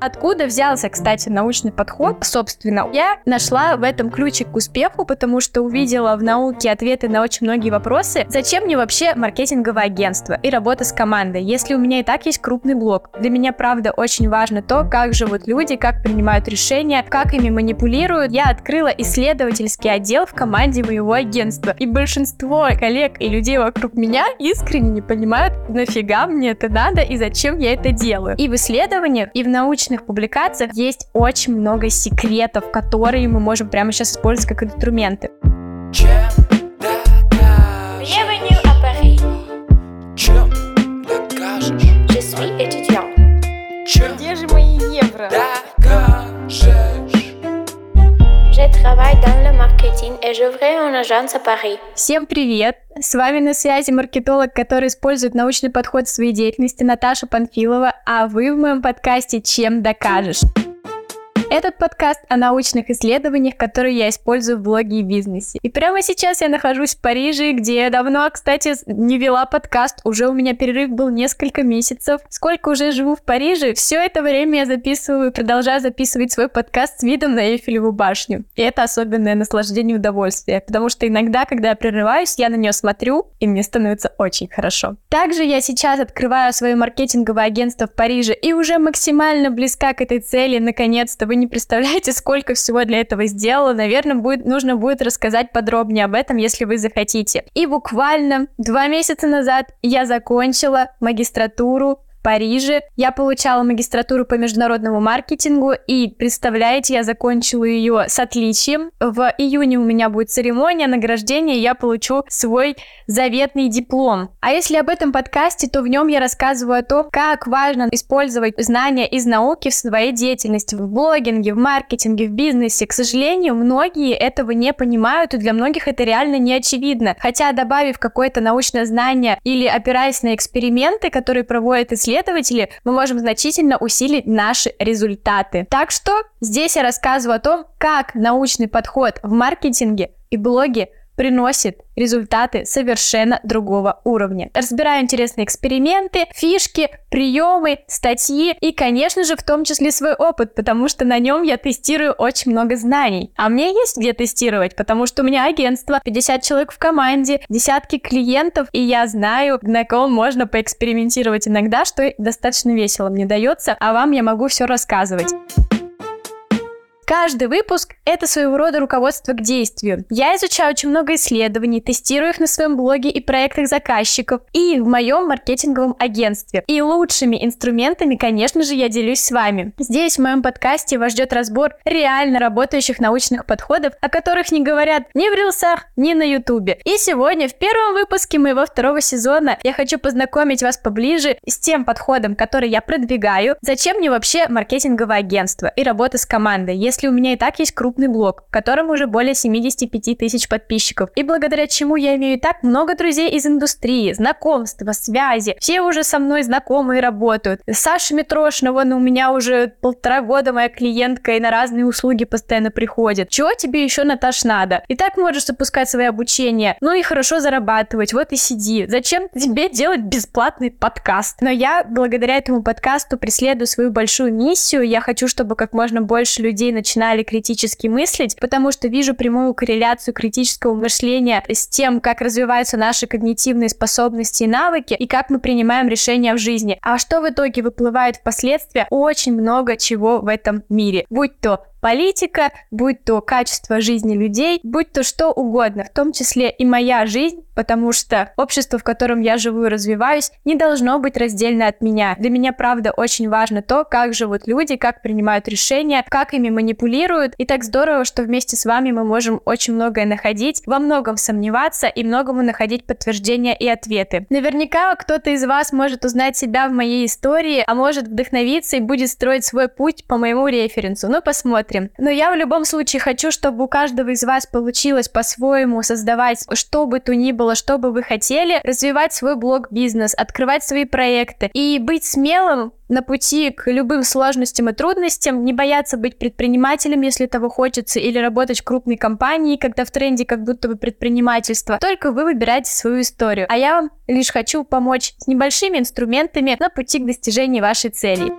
Откуда взялся, кстати, научный подход? Собственно, я нашла в этом ключик к успеху, потому что увидела в науке ответы на очень многие вопросы. Зачем мне вообще маркетинговое агентство и работа с командой, если у меня и так есть крупный блог? Для меня, правда, очень важно то, как живут люди, как принимают решения, как ими манипулируют. Я открыла исследовательский отдел в команде моего агентства. И большинство коллег и людей вокруг меня искренне не понимают, нафига мне это надо и зачем я это делаю. И в исследованиях, и в научных научных публикациях есть очень много секретов, которые мы можем прямо сейчас использовать как инструменты. Bienvenue agence à Paris. Всем привет! С вами на связи маркетолог, который использует научный подход в своей деятельности Наташа Панфилова, а вы в моем подкасте «Чем докажешь?». Этот подкаст о научных исследованиях, которые я использую в блоге и бизнесе. И прямо сейчас я нахожусь в Париже, где я давно, кстати, не вела подкаст. Уже у меня перерыв был несколько месяцев. Сколько уже живу в Париже, все это время я записываю, продолжаю записывать свой подкаст с видом на Эйфелеву башню. И это особенное наслаждение и удовольствие, потому что иногда, когда я прерываюсь, я на нее смотрю, и мне становится очень хорошо. Также я сейчас открываю свое маркетинговое агентство в Париже и уже максимально близка к этой цели, наконец-то. Вы не представляете, сколько всего для этого сделала. Наверное, будет, нужно будет рассказать подробнее об этом, если вы захотите. И буквально два месяца назад я закончила магистратуру Париже. Я получала магистратуру по международному маркетингу, и, представляете, я закончила ее с отличием. В июне у меня будет церемония награждения, и я получу свой заветный диплом. А если об этом подкасте, то в нем я рассказываю о том, как важно использовать знания из науки в своей деятельности, в блогинге, в маркетинге, в бизнесе. К сожалению, многие этого не понимают, и для многих это реально не очевидно. Хотя, добавив какое-то научное знание или опираясь на эксперименты, которые проводят исследователи, мы можем значительно усилить наши результаты. Так что здесь я рассказываю о том, как научный подход в маркетинге и блоге приносит результаты совершенно другого уровня. Разбираю интересные эксперименты, фишки, приемы, статьи и, конечно же, в том числе свой опыт, потому что на нем я тестирую очень много знаний. А мне есть где тестировать, потому что у меня агентство, 50 человек в команде, десятки клиентов, и я знаю, на ком можно поэкспериментировать иногда, что достаточно весело мне дается, а вам я могу все рассказывать. Каждый выпуск — это своего рода руководство к действию. Я изучаю очень много исследований, тестирую их на своем блоге и проектах заказчиков, и в моем маркетинговом агентстве. И лучшими инструментами, конечно же, я делюсь с вами. Здесь, в моем подкасте, вас ждет разбор реально работающих научных подходов, о которых не говорят ни в рилсах, ни на ютубе. И сегодня, в первом выпуске моего второго сезона, я хочу познакомить вас поближе с тем подходом, который я продвигаю. Зачем мне вообще маркетинговое агентство и работа с командой, у меня и так есть крупный блог, в котором уже более 75 тысяч подписчиков, и благодаря чему я имею и так много друзей из индустрии, знакомства, связи, все уже со мной знакомые работают. Саша Митрошина, вон у меня уже полтора года моя клиентка и на разные услуги постоянно приходит. Чего тебе еще, Наташ, надо? И так можешь запускать свои обучения, ну и хорошо зарабатывать, вот и сиди. Зачем тебе делать бесплатный подкаст? Но я благодаря этому подкасту преследую свою большую миссию, я хочу, чтобы как можно больше людей начали начинали критически мыслить, потому что вижу прямую корреляцию критического мышления с тем, как развиваются наши когнитивные способности и навыки, и как мы принимаем решения в жизни. А что в итоге выплывает впоследствии? Очень много чего в этом мире. Будь то политика, будь то качество жизни людей, будь то что угодно, в том числе и моя жизнь, потому что общество, в котором я живу и развиваюсь, не должно быть раздельно от меня. Для меня, правда, очень важно то, как живут люди, как принимают решения, как ими манипулируют. И так здорово, что вместе с вами мы можем очень многое находить, во многом сомневаться и многому находить подтверждения и ответы. Наверняка кто-то из вас может узнать себя в моей истории, а может вдохновиться и будет строить свой путь по моему референсу. Ну, посмотрим. Но я в любом случае хочу, чтобы у каждого из вас получилось по-своему создавать что бы то ни было, что бы вы хотели, развивать свой блог-бизнес, открывать свои проекты и быть смелым на пути к любым сложностям и трудностям, не бояться быть предпринимателем, если того хочется, или работать в крупной компании, когда в тренде как будто бы предпринимательство. Только вы выбираете свою историю. А я вам лишь хочу помочь с небольшими инструментами на пути к достижению вашей цели.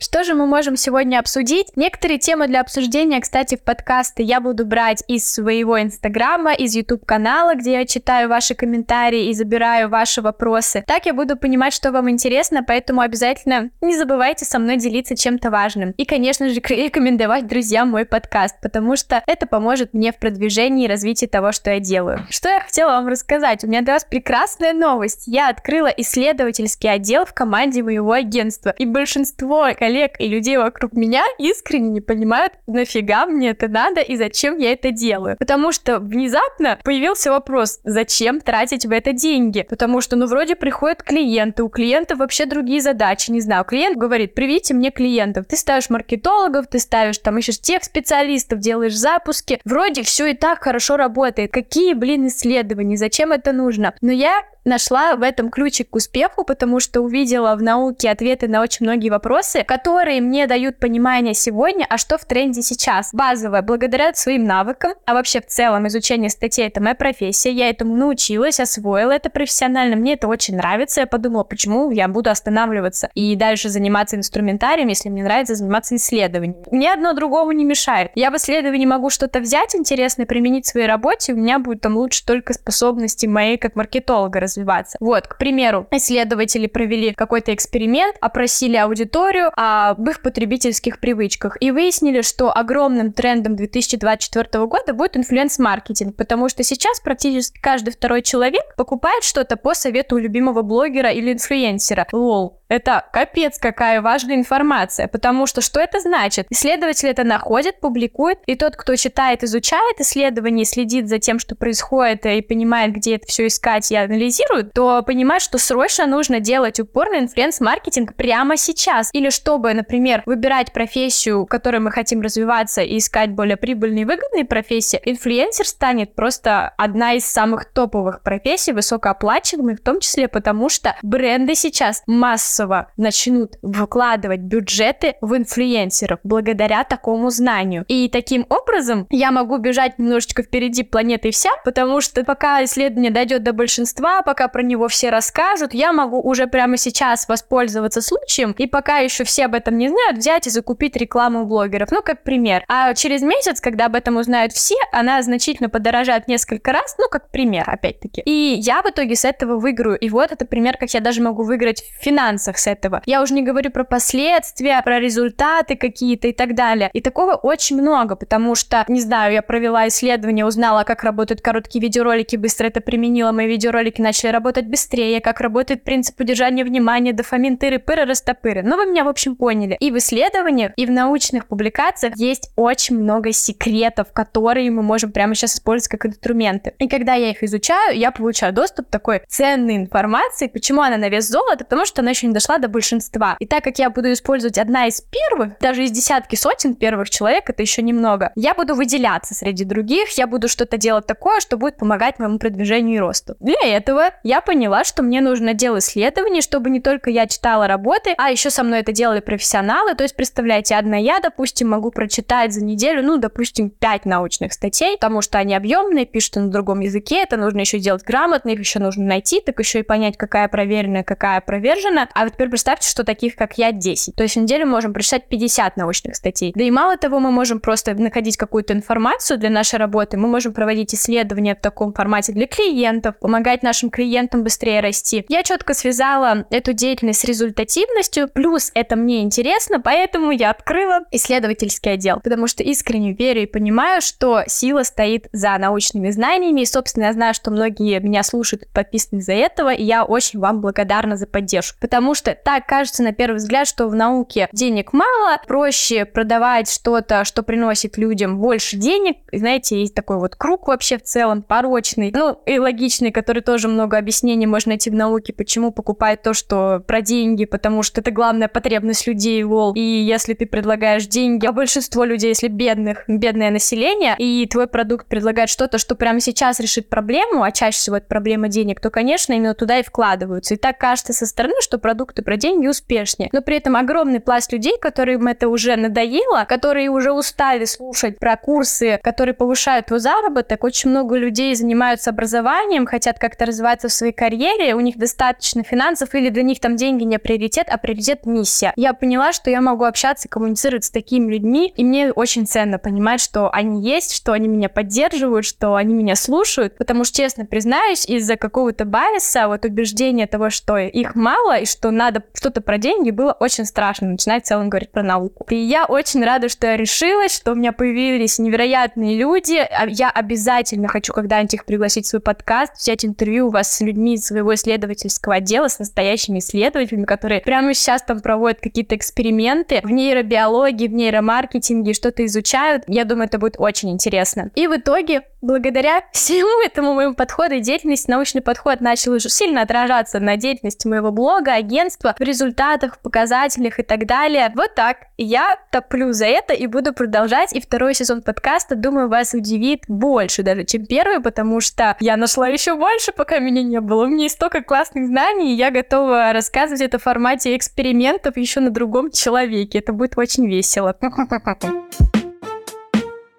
Что же мы можем сегодня обсудить? Некоторые темы для обсуждения, кстати, в подкасты я буду брать из своего инстаграма, из YouTube канала, где я читаю ваши комментарии и забираю ваши вопросы. Так я буду понимать, что вам интересно, поэтому обязательно не забывайте со мной делиться чем-то важным. И, конечно же, рекомендовать друзьям мой подкаст, потому что это поможет мне в продвижении и развитии того, что я делаю. Что я хотела вам рассказать? У меня для вас прекрасная новость. Я открыла исследовательский отдел в команде моего агентства, и большинство коллег и людей вокруг меня искренне не понимают, нафига мне это надо и зачем я это делаю. Потому что внезапно появился вопрос, зачем тратить в это деньги? Потому что, ну, вроде приходят клиенты, у клиентов вообще другие задачи, не знаю. Клиент говорит, привите мне клиентов. Ты ставишь маркетологов, ты ставишь там, ищешь тех специалистов, делаешь запуски. Вроде все и так хорошо работает. Какие, блин, исследования? Зачем это нужно? Но я нашла в этом ключик к успеху, потому что увидела в науке ответы на очень многие вопросы, которые мне дают понимание сегодня, а что в тренде сейчас. Базовое, благодаря своим навыкам, а вообще в целом изучение статей — это моя профессия, я этому научилась, освоила это профессионально, мне это очень нравится, я подумала, почему я буду останавливаться и дальше заниматься инструментарием, если мне нравится заниматься исследованием. Ни одно другому не мешает. Я в исследовании могу что-то взять интересное, применить в своей работе, у меня будет там лучше только способности моей как маркетолога развиваться. Вот, к примеру, исследователи провели какой-то эксперимент, опросили аудиторию об их потребительских привычках и выяснили, что огромным трендом 2024 года будет инфлюенс-маркетинг, потому что сейчас практически каждый второй человек покупает что-то по совету любимого блогера или инфлюенсера. LOL. Это капец какая важная информация, потому что что это значит? Исследователь это находит, публикует, и тот, кто читает, изучает исследования, следит за тем, что происходит, и понимает, где это все искать и анализирует, то понимает, что срочно нужно делать упор на инфлюенс-маркетинг прямо сейчас. Или чтобы, например, выбирать профессию, в которой мы хотим развиваться и искать более прибыльные и выгодные профессии, инфлюенсер станет просто одна из самых топовых профессий, высокооплачиваемых, в том числе потому, что бренды сейчас массово начнут вкладывать бюджеты в инфлюенсеров благодаря такому знанию. И таким образом я могу бежать немножечко впереди планеты вся, потому что пока исследование дойдет до большинства, пока про него все расскажут, я могу уже прямо сейчас воспользоваться случаем, и пока еще все об этом не знают, взять и закупить рекламу блогеров. Ну, как пример. А через месяц, когда об этом узнают все, она значительно подорожает несколько раз, ну, как пример, опять-таки. И я в итоге с этого выиграю. И вот это пример, как я даже могу выиграть в финансах с этого. Я уже не говорю про последствия, про результаты какие-то и так далее. И такого очень много, потому что, не знаю, я провела исследование, узнала, как работают короткие видеоролики, быстро это применила, мои видеоролики начали работать быстрее, как работает принцип удержания внимания, дофамин, тыры-пыры, растопыры. Ну, вы меня, в общем, поняли. И в исследованиях, и в научных публикациях есть очень много секретов, которые мы можем прямо сейчас использовать как инструменты. И когда я их изучаю, я получаю доступ к такой ценной информации. Почему она на вес золота? Потому что она еще не дошла до большинства. И так как я буду использовать одна из первых, даже из десятки сотен первых человек, это еще немного, я буду выделяться среди других, я буду что-то делать такое, что будет помогать моему продвижению и росту. Для этого я поняла, что мне нужно делать исследования, чтобы не только я читала работы, а еще со мной это делали профессионалы. То есть, представляете, одна я, допустим, могу прочитать за неделю, ну, допустим, 5 научных статей, потому что они объемные, пишут на другом языке, это нужно еще делать грамотно, их еще нужно найти, так еще и понять, какая проверенная, какая опровержена. А вот теперь представьте, что таких, как я, 10. То есть в неделю можем прочитать 50 научных статей. Да и мало того, мы можем просто находить какую-то информацию для нашей работы, мы можем проводить исследования в таком формате для клиентов, помогать нашим клиентам быстрее расти. Я четко связала эту деятельность с результативностью, плюс это мне интересно, поэтому я открыла исследовательский отдел, потому что искренне верю и понимаю, что сила стоит за научными знаниями, и, собственно, я знаю, что многие меня слушают и подписаны из-за этого, и я очень вам благодарна за поддержку, потому что так кажется на первый взгляд, что в науке денег мало, проще продавать что-то, что приносит людям больше денег. знаете, есть такой вот круг вообще в целом порочный, ну и логичный, который тоже много объяснений можно найти в науке, почему покупают то, что про деньги, потому что это главная потребность людей, лол. И если ты предлагаешь деньги, а большинство людей, если бедных, бедное население, и твой продукт предлагает что-то, что прямо сейчас решит проблему, а чаще всего это проблема денег, то, конечно, именно туда и вкладываются. И так кажется со стороны, что продукты про деньги успешнее. Но при этом огромный пласт людей, которым это уже надоело, которые уже устали слушать про курсы, которые повышают твой заработок. Очень много людей занимаются образованием, хотят как-то развивать развиваться в своей карьере, у них достаточно финансов, или для них там деньги не приоритет, а приоритет миссия. Я поняла, что я могу общаться, коммуницировать с такими людьми, и мне очень ценно понимать, что они есть, что они меня поддерживают, что они меня слушают, потому что, честно признаюсь, из-за какого-то байса, вот убеждения того, что их мало, и что надо что-то про деньги, было очень страшно начинать в целом говорить про науку. И я очень рада, что я решилась, что у меня появились невероятные люди. А я обязательно хочу когда-нибудь их пригласить в свой подкаст, взять интервью у вас с людьми из своего исследовательского отдела, с настоящими исследователями, которые прямо сейчас там проводят какие-то эксперименты в нейробиологии, в нейромаркетинге, что-то изучают. Я думаю, это будет очень интересно. И в итоге, благодаря всему этому моему подходу и деятельности, научный подход начал уже сильно отражаться на деятельности моего блога, агентства, в результатах, в показателях и так далее. Вот так. Я топлю за это и буду продолжать. И второй сезон подкаста, думаю, вас удивит больше даже, чем первый, потому что я нашла еще больше, пока меня не было. У меня есть столько классных знаний, и я готова рассказывать это в формате экспериментов еще на другом человеке. Это будет очень весело.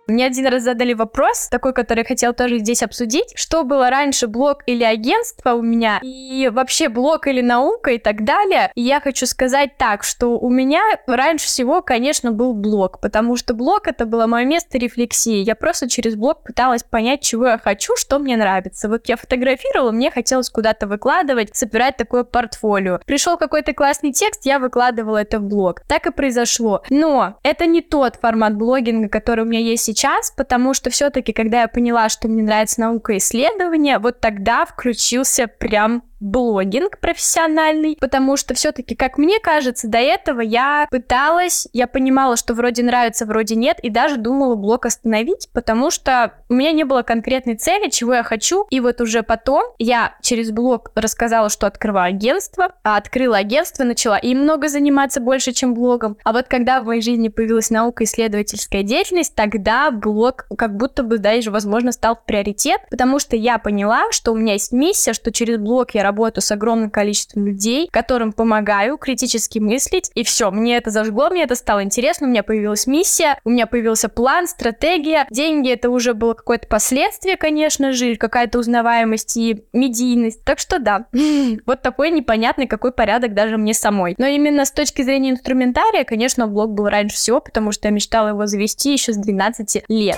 Мне один раз задали вопрос, такой, который я хотела тоже здесь обсудить. Что было раньше, блог или агентство у меня? И вообще блог или наука и так далее. И я хочу сказать так, что у меня раньше всего, конечно, был блог, потому что блог это было мое место рефлексии. Я просто через блог пыталась понять, чего я хочу, что мне нравится. Вот я фотографировала, мне хотелось куда-то выкладывать, собирать такое портфолио. Пришел какой-то классный текст, я выкладывала это в блог. Так и произошло. Но это не тот формат блогинга, который у меня есть сейчас сейчас, потому что все-таки, когда я поняла, что мне нравится наука и исследование, вот тогда включился прям блогинг профессиональный, потому что все-таки, как мне кажется, до этого я пыталась, я понимала, что вроде нравится, вроде нет, и даже думала блог остановить, потому что у меня не было конкретной цели, чего я хочу, и вот уже потом я через блог рассказала, что открываю агентство, а открыла агентство, начала и много заниматься больше, чем блогом, а вот когда в моей жизни появилась наука исследовательская деятельность, тогда блог как будто бы даже, возможно, стал в приоритет, потому что я поняла, что у меня есть миссия, что через блог я работаю с огромным количеством людей, которым помогаю критически мыслить, и все, мне это зажгло, мне это стало интересно, у меня появилась миссия, у меня появился план, стратегия, деньги это уже было какое-то последствие, конечно же, какая-то узнаваемость и медийность, так что да, вот такой непонятный какой порядок даже мне самой. Но именно с точки зрения инструментария, конечно, блог был раньше всего, потому что я мечтала его завести еще с 12 лет.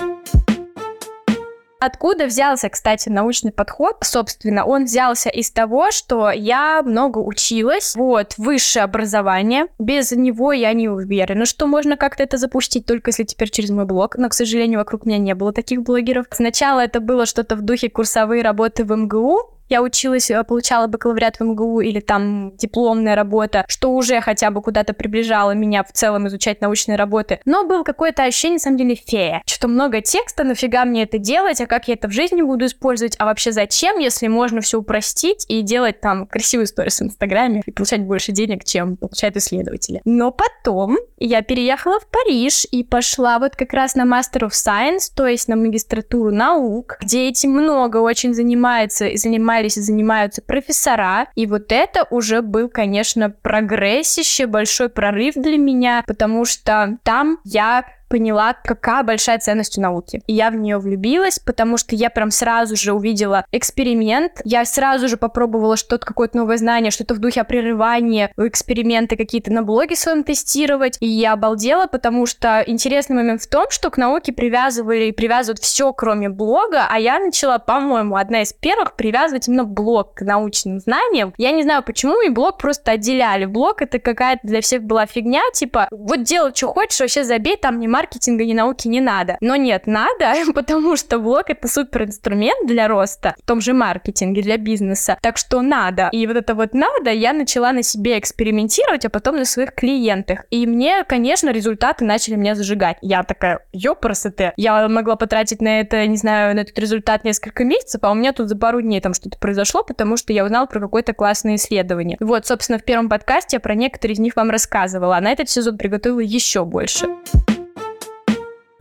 Откуда взялся, кстати, научный подход? Собственно, он взялся из того, что я много училась, вот, высшее образование. Без него я не уверена, что можно как-то это запустить, только если теперь через мой блог. Но, к сожалению, вокруг меня не было таких блогеров. Сначала это было что-то в духе курсовые работы в МГУ, я училась, э, получала бакалавриат в МГУ или там дипломная работа, что уже хотя бы куда-то приближало меня в целом изучать научные работы. Но было какое-то ощущение, на самом деле, фея. Что много текста, нафига мне это делать, а как я это в жизни буду использовать, а вообще зачем, если можно все упростить и делать там красивые истории в Инстаграме и получать больше денег, чем получают исследователи. Но потом я переехала в Париж и пошла вот как раз на Master of Science, то есть на магистратуру наук, где этим много очень занимается и занимается занимались и занимаются профессора. И вот это уже был, конечно, прогрессище, большой прорыв для меня, потому что там я поняла, какая большая ценность у науки. И я в нее влюбилась, потому что я прям сразу же увидела эксперимент, я сразу же попробовала что-то, какое-то новое знание, что-то в духе прерывания, эксперименты какие-то на блоге своем тестировать, и я обалдела, потому что интересный момент в том, что к науке привязывали и привязывают все, кроме блога, а я начала, по-моему, одна из первых привязывать именно блог к научным знаниям. Я не знаю почему, и блог просто отделяли. Блог это какая-то для всех была фигня, типа, вот делай, что хочешь, вообще забей, там не маркетинга, ни науки не надо. Но нет, надо, потому что блог это супер инструмент для роста, в том же маркетинге, для бизнеса. Так что надо. И вот это вот надо, я начала на себе экспериментировать, а потом на своих клиентах. И мне, конечно, результаты начали меня зажигать. Я такая, ёпрасоте, я могла потратить на это, не знаю, на этот результат несколько месяцев, а у меня тут за пару дней там что-то произошло, потому что я узнала про какое-то классное исследование. Вот, собственно, в первом подкасте я про некоторые из них вам рассказывала, а на этот сезон приготовила еще больше.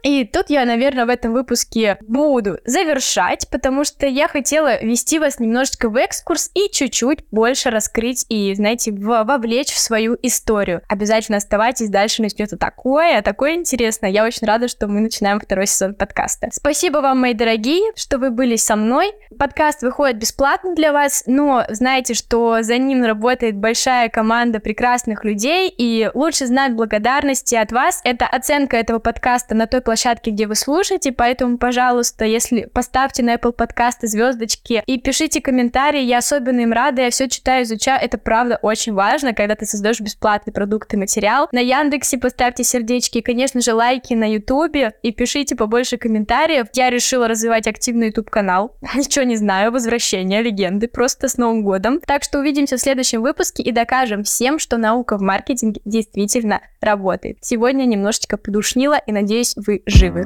И тут я, наверное, в этом выпуске буду завершать, потому что я хотела вести вас немножечко в экскурс и чуть-чуть больше раскрыть и, знаете, вовлечь в свою историю. Обязательно оставайтесь, дальше начнется такое, такое интересное. Я очень рада, что мы начинаем второй сезон подкаста. Спасибо вам, мои дорогие, что вы были со мной. Подкаст выходит бесплатно для вас, но знаете, что за ним работает большая команда прекрасных людей, и лучше знать благодарности от вас — это оценка этого подкаста на той площадке, где вы слушаете, поэтому, пожалуйста, если поставьте на Apple подкасты звездочки и пишите комментарии, я особенно им рада, я все читаю, изучаю, это правда очень важно, когда ты создаешь бесплатный продукт и материал. На Яндексе поставьте сердечки и, конечно же, лайки на Ютубе и пишите побольше комментариев. Я решила развивать активный YouTube канал. Ничего не знаю, возвращение легенды, просто с Новым годом. Так что увидимся в следующем выпуске и докажем всем, что наука в маркетинге действительно работает. Сегодня немножечко подушнила и надеюсь, вы живы.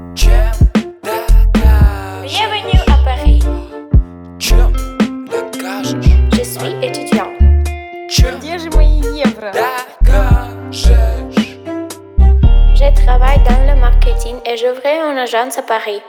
Bienvenue à Paris. Чем докажешь? Je suis étudiant. Чем Где же мои евро? докажешь? Je travaille dans le marketing et j'ouvrais une agence à Paris.